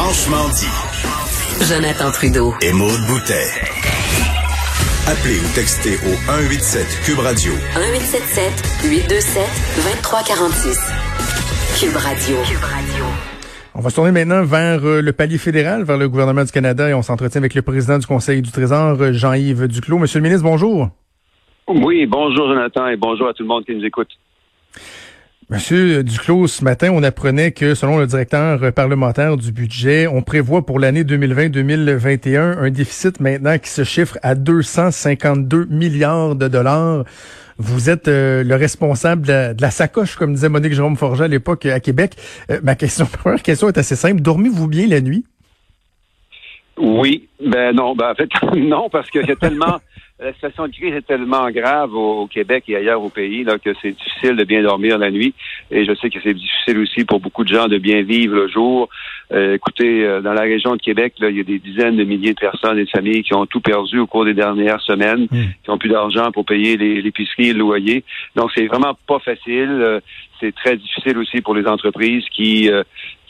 Franchement dit. Jonathan Trudeau. Et Maude Boutet. Appelez ou textez au 187 Cube Radio. 1877 827 2346. Cube Radio. Cube Radio. On va se tourner maintenant vers euh, le palier fédéral, vers le gouvernement du Canada et on s'entretient avec le président du Conseil du Trésor, euh, Jean-Yves Duclos. Monsieur le ministre, bonjour. Oui, bonjour Jonathan et bonjour à tout le monde qui nous écoute. Monsieur Duclos, ce matin, on apprenait que, selon le directeur parlementaire du budget, on prévoit pour l'année 2020-2021 un déficit maintenant qui se chiffre à 252 milliards de dollars. Vous êtes euh, le responsable de la, sacoche, comme disait Monique Jérôme Forget à l'époque à Québec. Euh, ma question, première question est assez simple. Dormez-vous bien la nuit? Oui, ben non, ben en fait non, parce qu'il y tellement la situation de crise est tellement grave au, Québec et ailleurs au pays là, que c'est difficile de bien dormir la nuit. Et je sais que c'est difficile aussi pour beaucoup de gens de bien vivre le jour. Euh, écoutez, euh, dans la région de Québec, là, il y a des dizaines de milliers de personnes et de familles qui ont tout perdu au cours des dernières semaines, hmm. qui ont plus d'argent pour payer l'épicerie et le loyer. Donc, c'est vraiment pas facile. Euh, c'est très difficile aussi pour les entreprises qui,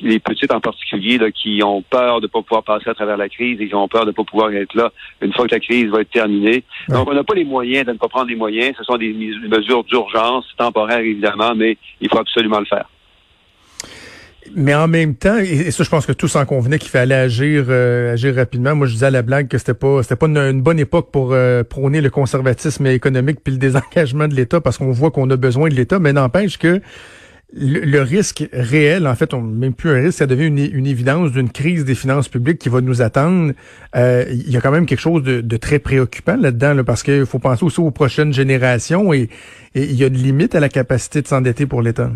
les petites en particulier, là, qui ont peur de ne pas pouvoir passer à travers la crise et qui ont peur de ne pas pouvoir être là une fois que la crise va être terminée. Donc, on n'a pas les moyens de ne pas prendre les moyens. Ce sont des mesures d'urgence, temporaires évidemment, mais il faut absolument le faire. Mais en même temps, et ça, je pense que tous en convenaient qu'il fallait agir, euh, agir rapidement. Moi, je disais à la blague que c'était pas, c'était pas une, bonne époque pour euh, prôner le conservatisme économique puis le désengagement de l'État, parce qu'on voit qu'on a besoin de l'État. Mais n'empêche que le, risque réel, en fait, on, même plus un risque, ça devient une, évidence d'une crise des finances publiques qui va nous attendre. Euh, il y a quand même quelque chose de, très préoccupant là-dedans, parce qu'il faut penser aussi aux prochaines générations et, et il y a une limite à la capacité de s'endetter pour l'État.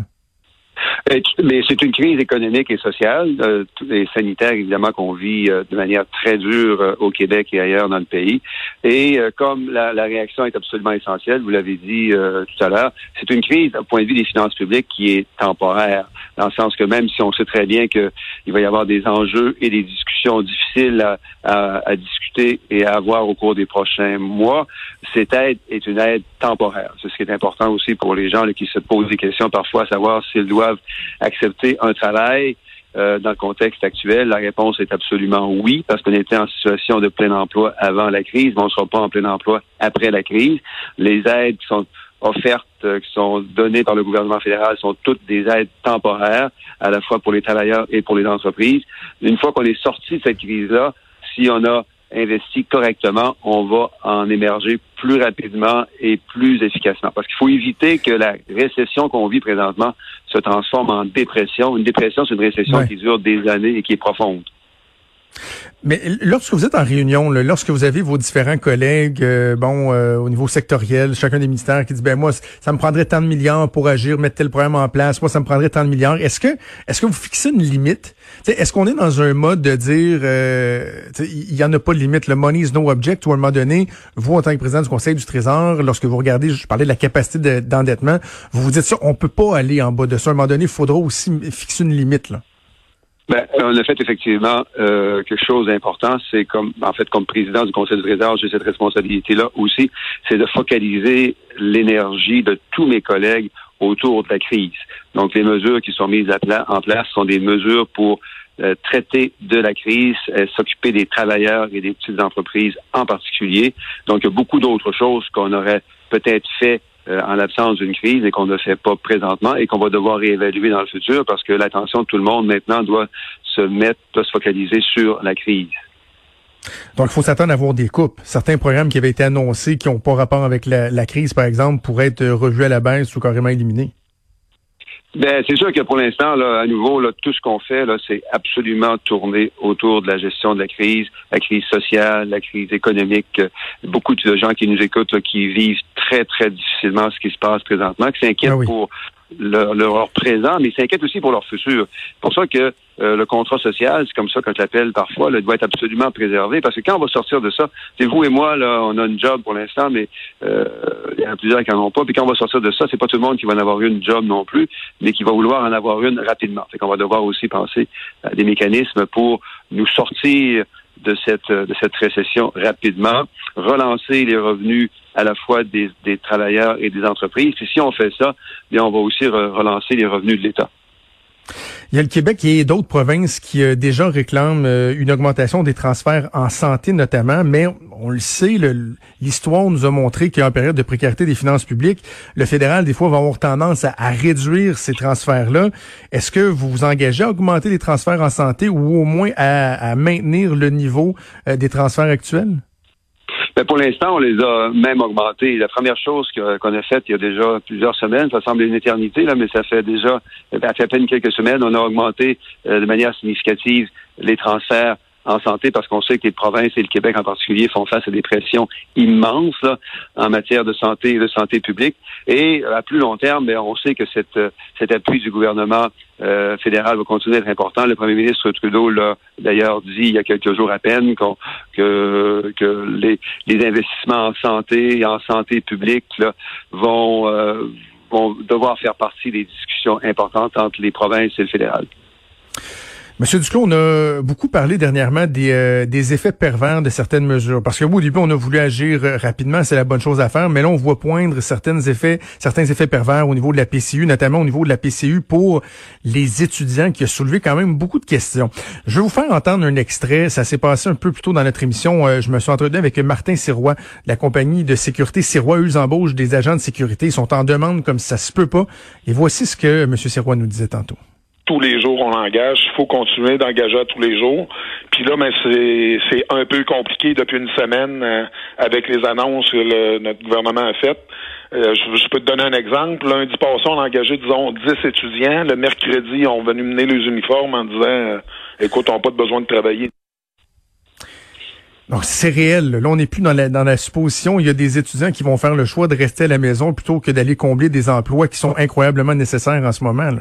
Euh, mais c'est une crise économique et sociale, euh, et sanitaire évidemment qu'on vit euh, de manière très dure au Québec et ailleurs dans le pays. Et comme la, la, réaction est absolument essentielle, vous l'avez dit tout à l'heure, c'est une crise au point de vue des finances publiques qui est temporaire, dans le sens que même si on sait très bien qu'il va y avoir des enjeux et des discussions difficiles à, à, à discuter et à avoir au cours des prochains mois, cette aide est une aide temporaire. C'est ce qui est important aussi pour les gens là, qui se posent des questions parfois à savoir s'ils doivent accepter un travail euh, dans le contexte actuel? La réponse est absolument oui, parce qu'on était en situation de plein emploi avant la crise, mais on ne sera pas en plein emploi après la crise. Les aides qui sont offertes, euh, qui sont données par le gouvernement fédéral sont toutes des aides temporaires, à la fois pour les travailleurs et pour les entreprises. Une fois qu'on est sorti de cette crise-là, si on a investi correctement, on va en émerger plus rapidement et plus efficacement. Parce qu'il faut éviter que la récession qu'on vit présentement se transforme en dépression. Une dépression, c'est une récession qui dure des années et qui est profonde. Mais lorsque vous êtes en réunion, lorsque vous avez vos différents collègues, euh, bon, euh, au niveau sectoriel, chacun des ministères qui dit, ben moi, ça me prendrait tant de milliards pour agir, mettre tel programme en place, moi, ça me prendrait tant de milliards. Est-ce que, est-ce que vous fixez une limite? Est-ce qu'on est dans un mode de dire, euh, il y en a pas de limite, le money is no object, ou à un moment donné, vous en tant que président du Conseil du Trésor, lorsque vous regardez, je parlais de la capacité d'endettement, vous vous dites ça, on peut pas aller en bas de ça. À un moment donné, il faudra aussi fixer une limite là. Ben, on a fait effectivement euh, quelque chose d'important. C'est comme, en fait, comme président du Conseil du Trésor, j'ai cette responsabilité-là aussi, c'est de focaliser l'énergie de tous mes collègues autour de la crise. Donc, les mesures qui sont mises en place sont des mesures pour euh, traiter de la crise, euh, s'occuper des travailleurs et des petites entreprises en particulier. Donc, il y a beaucoup d'autres choses qu'on aurait peut-être fait euh, en l'absence d'une crise et qu'on ne fait pas présentement et qu'on va devoir réévaluer dans le futur parce que l'attention de tout le monde maintenant doit se mettre, doit se focaliser sur la crise. Donc, il faut s'attendre à voir des coupes. Certains programmes qui avaient été annoncés, qui n'ont pas rapport avec la, la, crise, par exemple, pourraient être revus à la baisse ou carrément éliminés. Ben, c'est sûr que pour l'instant, là, à nouveau, là, tout ce qu'on fait, là, c'est absolument tourné autour de la gestion de la crise, la crise sociale, la crise économique. Beaucoup de gens qui nous écoutent, qui vivent très, très difficilement ce qui se passe présentement, qui s'inquiètent ah pour leur, présent, mais s'inquiètent aussi pour leur futur. C'est pour ça que euh, le contrat social, c'est comme ça qu'on l'appelle parfois, là, doit être absolument préservé, parce que quand on va sortir de ça, c'est vous et moi, là, on a une job pour l'instant, mais euh, il y en a plusieurs qui n'en ont pas, puis quand on va sortir de ça, c'est pas tout le monde qui va en avoir une job non plus, mais qui va vouloir en avoir une rapidement. Fait qu'on va devoir aussi penser à des mécanismes pour nous sortir de cette, de cette récession rapidement, relancer les revenus à la fois des, travailleurs et des entreprises. Et si on fait ça, bien, on va aussi relancer les revenus de l'État. Il y a le Québec et d'autres provinces qui euh, déjà réclament euh, une augmentation des transferts en santé notamment, mais on le sait, l'histoire nous a montré qu'en période de précarité des finances publiques, le fédéral, des fois, va avoir tendance à, réduire ces transferts-là. Est-ce que vous vous engagez à augmenter les transferts en santé ou au moins à, maintenir le niveau euh, des transferts actuels? Ben pour l'instant, on les a même augmentés. La première chose qu'on a faite il y a déjà plusieurs semaines, ça semble une éternité, là, mais ça fait déjà, ça à peine quelques semaines, on a augmenté euh, de manière significative les transferts en santé parce qu'on sait que les provinces et le Québec en particulier font face à des pressions immenses en matière de santé et de santé publique. Et euh, à plus long terme, ben, on sait que cette, euh, cet appui du gouvernement euh, fédéral va continuer d'être important. Le premier ministre Trudeau l'a d'ailleurs dit il y a quelques jours à peine que, que les, les, investissements en santé et en santé publique vont, vont devoir faire partie des discussions importantes entre les provinces et le fédéral. Monsieur Duclos, on a beaucoup parlé dernièrement des, euh, des effets pervers de certaines mesures. Parce que au début, on a voulu agir euh, rapidement, c'est la bonne chose à faire, mais là, on voit poindre certains effets, certains effets pervers au niveau de la PCU, notamment au niveau de la PCU pour les étudiants, qui a soulevé quand même beaucoup de questions. Je vais vous faire entendre un extrait. Ça s'est passé un peu plus tôt dans notre émission. Euh, je me suis entretenu avec Martin Sirois, la compagnie de sécurité Sirois. Eux embauchent des agents de sécurité. Ils sont en demande comme ça se peut pas. Et voici ce que M. Sirois nous disait tantôt tous les jours on engage. Il faut continuer d'engager à tous les jours. Puis là, c'est un peu compliqué depuis une semaine euh, avec les annonces que notre gouvernement a faites. Euh, je, peux te donner un exemple. Lundi passé, on a engagé, disons, 10 étudiants. Le mercredi, on venu mener les uniformes en disant euh, écoute, on n'a pas de besoin de travailler. Donc c'est réel. Là, on n'est plus dans la, dans la supposition. Il y a des étudiants qui vont faire le choix de rester à la maison plutôt que d'aller combler des emplois qui sont incroyablement nécessaires en ce moment.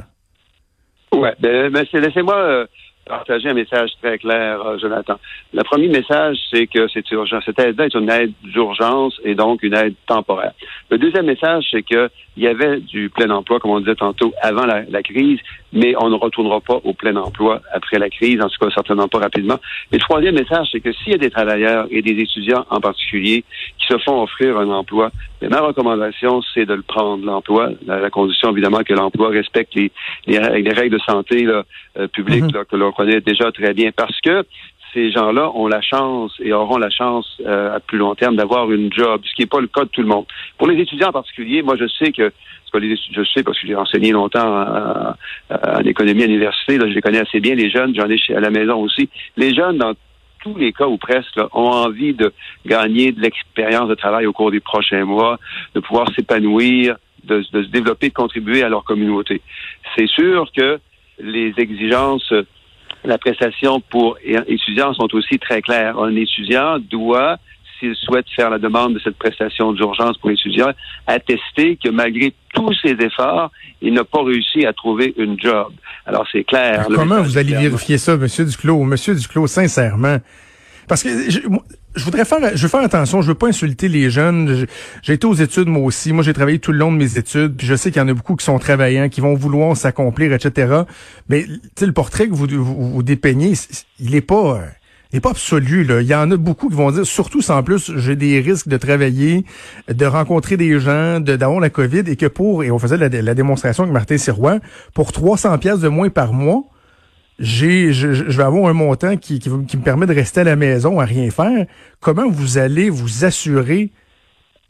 Ouais, ben, ben laissez-moi euh, partager un message très clair, euh, Jonathan. Le premier message, c'est que c'est urgent. Cette aide-là est une aide d'urgence et donc une aide temporaire. Le deuxième message, c'est qu'il y avait du plein emploi, comme on disait tantôt, avant la, la, crise, mais on ne retournera pas au plein emploi après la crise, en tout cas certainement pas rapidement. Et le troisième message, c'est que s'il y a des travailleurs et des étudiants en particulier qui se font offrir un emploi, ma recommandation, c'est de le prendre, l'emploi, la, la, condition évidemment que l'emploi respecte les, les, règles de santé là, euh, publiques mm-hmm. que l'on connaît déjà très bien, parce que ces gens-là ont la chance et auront la chance euh, à plus long terme d'avoir une job, ce qui n'est pas le cas de tout le monde. Pour les étudiants en particulier, moi je sais que je sais parce que j'ai enseigné longtemps en, économie à l'université, je les connais assez bien, les jeunes, j'en ai chez, à la maison aussi. Les jeunes, dans tous les cas ou presque, ont envie de gagner de l'expérience de travail au cours des prochains mois, de pouvoir s'épanouir, de, de se développer, de contribuer à leur communauté. C'est sûr que les exigences la prestation pour étudiants sont aussi très claires. Un étudiant doit, s'il souhaite faire la demande de cette prestation d'urgence pour étudiants, attester que malgré tous ses efforts, il n'a pas réussi à trouver une job. Alors c'est clair. Comment vous allez vérifier ça, Monsieur Duclos? Monsieur Duclos, sincèrement, parce que je voudrais faire, je veux faire attention, je veux pas insulter les jeunes. J'ai été aux études moi aussi. Moi, j'ai travaillé tout le long de mes études. Puis je sais qu'il y en a beaucoup qui sont travaillants, qui vont vouloir s'accomplir, etc. Mais le portrait que vous, vous, dépeignez, il est pas, il est pas absolu. Là. Il y en a beaucoup qui vont dire, surtout sans plus, j'ai des risques de travailler, de rencontrer des gens, d'avoir la COVID, et que pour, et on faisait la, démonstration avec Martin Sirois, pour 300 pièces de moins par mois, j'ai, je, vais avoir un montant qui, me permet de rester à la maison à rien faire. Comment vous allez vous assurer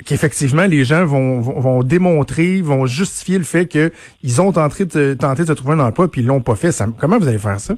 qu'effectivement les gens vont, vont, démontrer, vont justifier le fait qu'ils ont tenté de, de trouver un emploi puis ils l'ont pas fait? comment vous allez faire ça?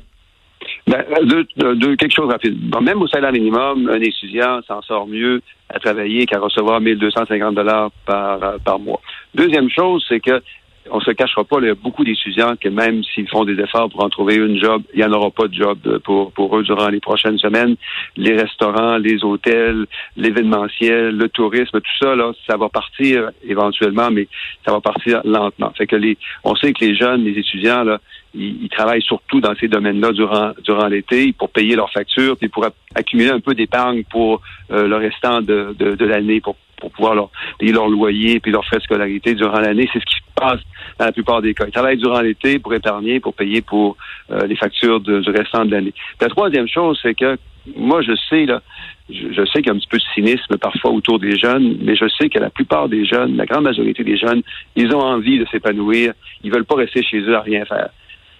Ben, deux, quelque chose rapide. même au salaire minimum, un étudiant s'en sort mieux à travailler qu'à recevoir 1250 dollars par, par mois. Deuxième chose, c'est que on se cachera pas, il y a beaucoup d'étudiants que même s'ils font des efforts pour en trouver une job, il n'y en aura pas de job pour, pour eux durant les prochaines semaines. Les restaurants, les hôtels, l'événementiel, le tourisme, tout ça, là, ça va partir éventuellement, mais ça va partir lentement. Fait que les, on sait que les jeunes, les étudiants, là, ils, travaillent surtout dans ces domaines-là durant, durant l'été pour payer leurs factures, puis pour accumuler un peu d'épargne pour euh, le restant de, de, de l'année, pour pour pouvoir leur payer leur loyer puis leur frais de scolarité durant l'année. C'est ce qui dans la plupart des cas. Ils travaillent durant l'été pour épargner, pour payer pour euh, les factures du restant de l'année. La troisième chose, c'est que moi, je sais, là, je, sais qu'il y a un petit peu de cynisme parfois autour des jeunes, mais je sais que la plupart des jeunes, la grande majorité des jeunes, ils ont envie de s'épanouir. Ils veulent pas rester chez eux à rien faire.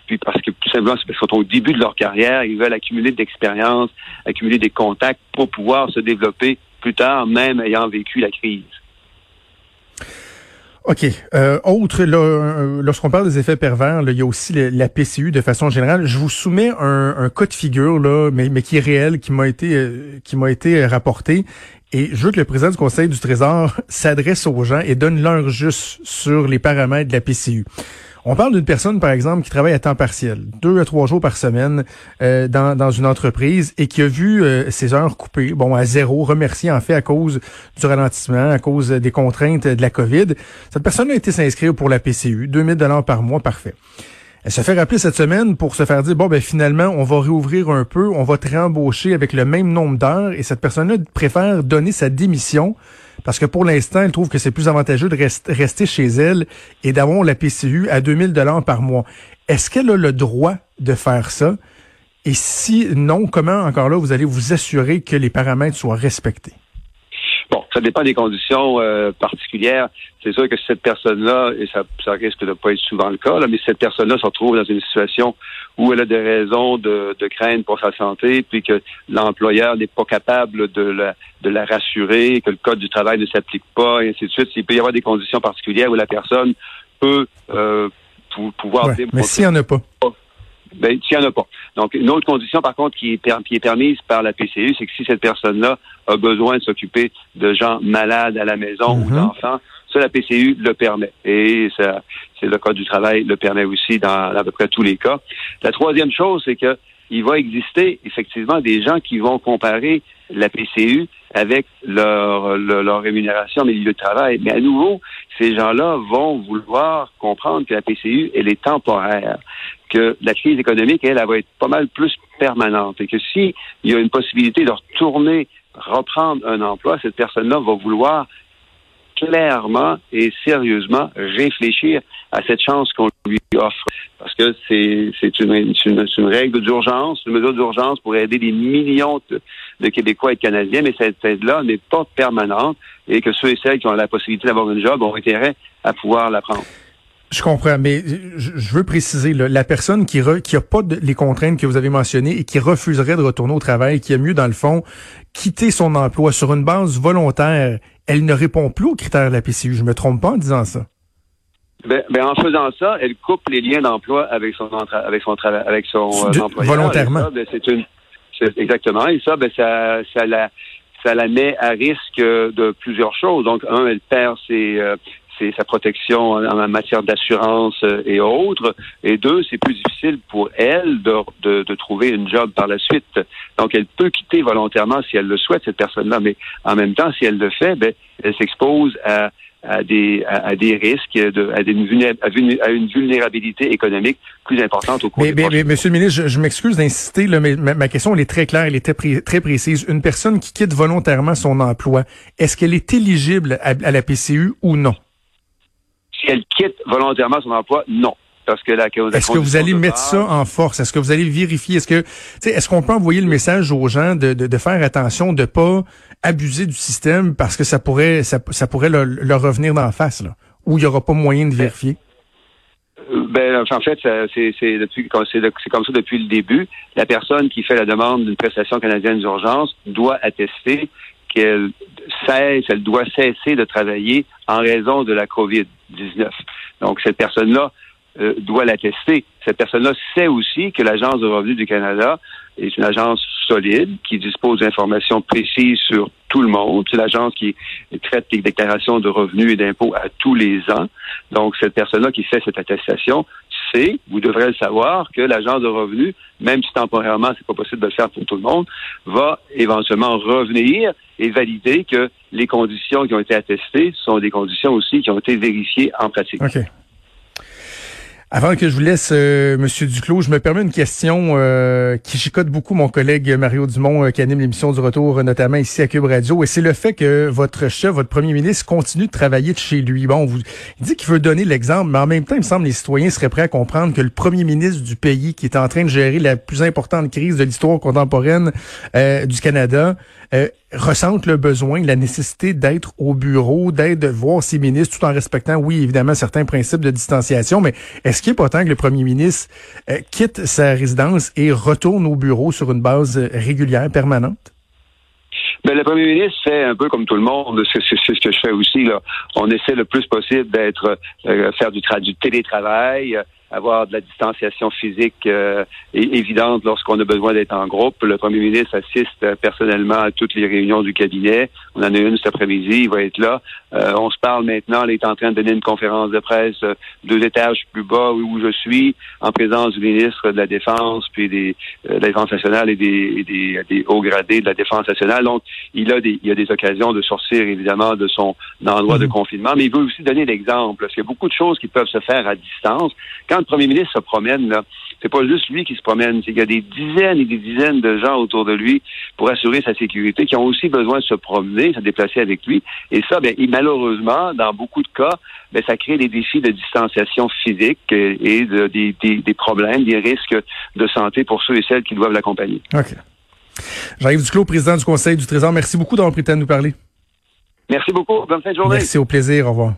puis parce que tout simplement, c'est parce qu'ils sont au début de leur carrière, ils veulent accumuler de l'expérience, accumuler des contacts pour pouvoir se développer plus tard, même ayant vécu la crise. OK. Euh, autre, lorsqu'on parle des effets pervers, il y a aussi la PCU de façon générale. Je vous soumets un, un cas de figure, là, mais, mais qui est réel, qui m'a été euh, qui m'a été rapporté. Et je veux que le président du Conseil du Trésor s'adresse aux gens et donne l'heure juste sur les paramètres de la PCU. On parle d'une personne, par exemple, qui travaille à temps partiel, deux à trois jours par semaine euh, dans, dans une entreprise et qui a vu euh, ses heures coupées, bon, à zéro, remercié en fait à cause du ralentissement, à cause des contraintes de la COVID. Cette personne a été s'inscrire pour la PCU, 2000 dollars par mois, parfait. Elle se fait rappeler cette semaine pour se faire dire, bon, ben finalement, on va réouvrir un peu, on va te réembaucher avec le même nombre d'heures et cette personne-là préfère donner sa démission parce que pour l'instant, elle trouve que c'est plus avantageux de rester chez elle et d'avoir la PCU à 2000 dollars par mois. Est-ce qu'elle a le droit de faire ça? Et si non, comment encore là vous allez vous assurer que les paramètres soient respectés? Ça dépend des conditions euh, particulières. C'est sûr que cette personne-là, et ça, ça risque de ne pas être souvent le cas, là, mais cette personne-là se retrouve dans une situation où elle a des raisons de, de crainte pour sa santé, puis que l'employeur n'est pas capable de la, de la rassurer, que le code du travail ne s'applique pas, et ainsi de suite. Il peut y avoir des conditions particulières où la personne peut euh, pouvoir... Ouais, mais s'il n'y en a pas. Ben, s'il n'y en a pas. Donc, une autre condition, par contre, qui est, qui est permise par la PCU, c'est que si cette personne-là a besoin de s'occuper de gens malades à la maison ou mhm. d'enfants, ça, la PCU le permet. Et ça, c'est le Code du travail le permet aussi dans, à peu près tous les cas. La troisième chose, c'est que il va exister effectivement des gens qui vont comparer la PCU avec leur, leur, rémunération mais milieu de travail. Mais à nouveau, ces gens-là vont vouloir comprendre que la PCU, elle est temporaire, que la crise économique, elle, elle va être pas mal plus permanente et que s'il y a une possibilité de retourner, reprendre un emploi, cette personne-là va vouloir clairement et sérieusement réfléchir à cette chance qu'on lui offre. Parce que c'est, c'est une, une, une, règle d'urgence, une mesure d'urgence pour aider des millions de, Québécois et de Canadiens, mais cette aide-là n'est pas permanente et que ceux et celles qui ont la possibilité d'avoir un job ont intérêt à pouvoir la prendre. Je comprends, mais je veux préciser, la personne qui n'a qui a pas les contraintes que vous avez mentionnées et qui refuserait de retourner au travail, qui a mieux, dans le fond, quitter son emploi sur une base volontaire, elle ne répond plus aux critères de la PCU. Je me trompe pas en disant ça? Ben, ben en faisant ça, elle coupe les liens d'emploi avec son avec son travail avec son euh, employeur. Volontairement. Ben, c'est une exactement et ça ben ça ça la ça la met à risque de plusieurs choses. Donc un, elle perd ses euh, c'est sa protection en, matière d'assurance euh, et autres. Et deux, c'est plus difficile pour elle de, de, de, trouver une job par la suite. Donc, elle peut quitter volontairement si elle le souhaite, cette personne-là, mais en même temps, si elle le fait, ben, elle s'expose à, à des, à, des risques, de, à, des, à, une vulnérabilité économique plus importante au cours mais, mais, Monsieur le ministre, je, m'excuse d'insister, mais ma, question elle est très claire, elle est très, très précise. Une personne qui quitte volontairement son emploi, est-ce qu'elle est éligible à la PCU ou non? Si elle quitte volontairement son emploi, non. Parce que la, Est-ce que vous allez mettre ça en force? Est-ce que vous allez vérifier? Est-ce que, est-ce qu'on peut envoyer le message aux gens de, de, de, faire attention, de pas abuser du système parce que ça pourrait, ça, ça pourrait leur, revenir dans la face, là, où il y aura pas moyen de vérifier? Euh, ben, en fait, c'est, comme ça depuis le début. La personne qui fait la demande d'une prestation canadienne d'urgence doit attester qu'elle cesse, elle doit cesser de travailler en raison de la COVID-19. Donc, cette personne-là euh, doit l'attester. Cette personne-là sait aussi que l'Agence de revenus du Canada est une agence solide qui dispose d'informations précises sur tout le monde. C'est l'agence qui traite les déclarations de revenus et d'impôts à tous les ans. Donc, cette personne-là qui fait cette attestation sait, vous devrez le savoir, que l'agence de revenus, même si temporairement c'est pas possible de le faire pour tout le monde, va éventuellement revenir et valider que les conditions qui ont été attestées sont des conditions aussi qui ont été vérifiées en pratique. Avant que je vous laisse, euh, Monsieur Duclos, je me permets une question euh, qui chicote beaucoup mon collègue Mario Dumont, euh, qui anime l'émission du retour, notamment ici à Cube Radio, et c'est le fait que votre chef, votre premier ministre, continue de travailler de chez lui. Bon, vous, il dit qu'il veut donner l'exemple, mais en même temps, il me semble que les citoyens seraient prêts à comprendre que le premier ministre du pays, qui est en train de gérer la plus importante crise de l'histoire contemporaine du Canada, ressentent le besoin, la nécessité d'être au bureau, d'être, de voir ses ministres, tout en respectant, oui, évidemment, certains principes de distanciation, mais est-ce qu'il est pas temps que le premier ministre euh, quitte sa résidence et retourne au bureau sur une base régulière, permanente? Ben, le premier ministre fait un peu comme tout le monde. C'est ce que je fais aussi. Là. On essaie le plus possible d'être euh, faire du, du télétravail, avoir de la distanciation physique euh, évidente lorsqu'on a besoin d'être en groupe. Le premier ministre assiste euh, personnellement à toutes les réunions du cabinet. On en a une cet après-midi, il va être là. Euh, on se parle maintenant, il est en train de donner une conférence de presse deux étages plus bas où je suis, en présence du ministre de la Défense, puis des, de la Défense nationale et des, des, des, hauts gradés de la Défense nationale. Donc, il a des, il a des occasions de sortir, évidemment, de son endroit de mhm. confinement, mais il veut aussi donner l'exemple. Parce qu'il y a beaucoup de choses qui peuvent se faire à distance. Quand le premier ministre se promène, là, c'est pas juste lui qui se promène, c'est qu'il y a des dizaines et des dizaines de gens autour de lui pour assurer sa sécurité qui ont aussi besoin de se promener, se déplacer avec lui. Et ça, ben, malheureusement, dans beaucoup de cas, ben, ça crée des défis de distanciation physique et de, des, des, problèmes, des risques de santé pour ceux et celles qui doivent l'accompagner. OK. Jean-Yves Duclos, président du Conseil du Trésor, merci beaucoup d'avoir pris le temps de nous parler. Merci beaucoup. Bonne fin de journée. Merci, au plaisir. Au revoir.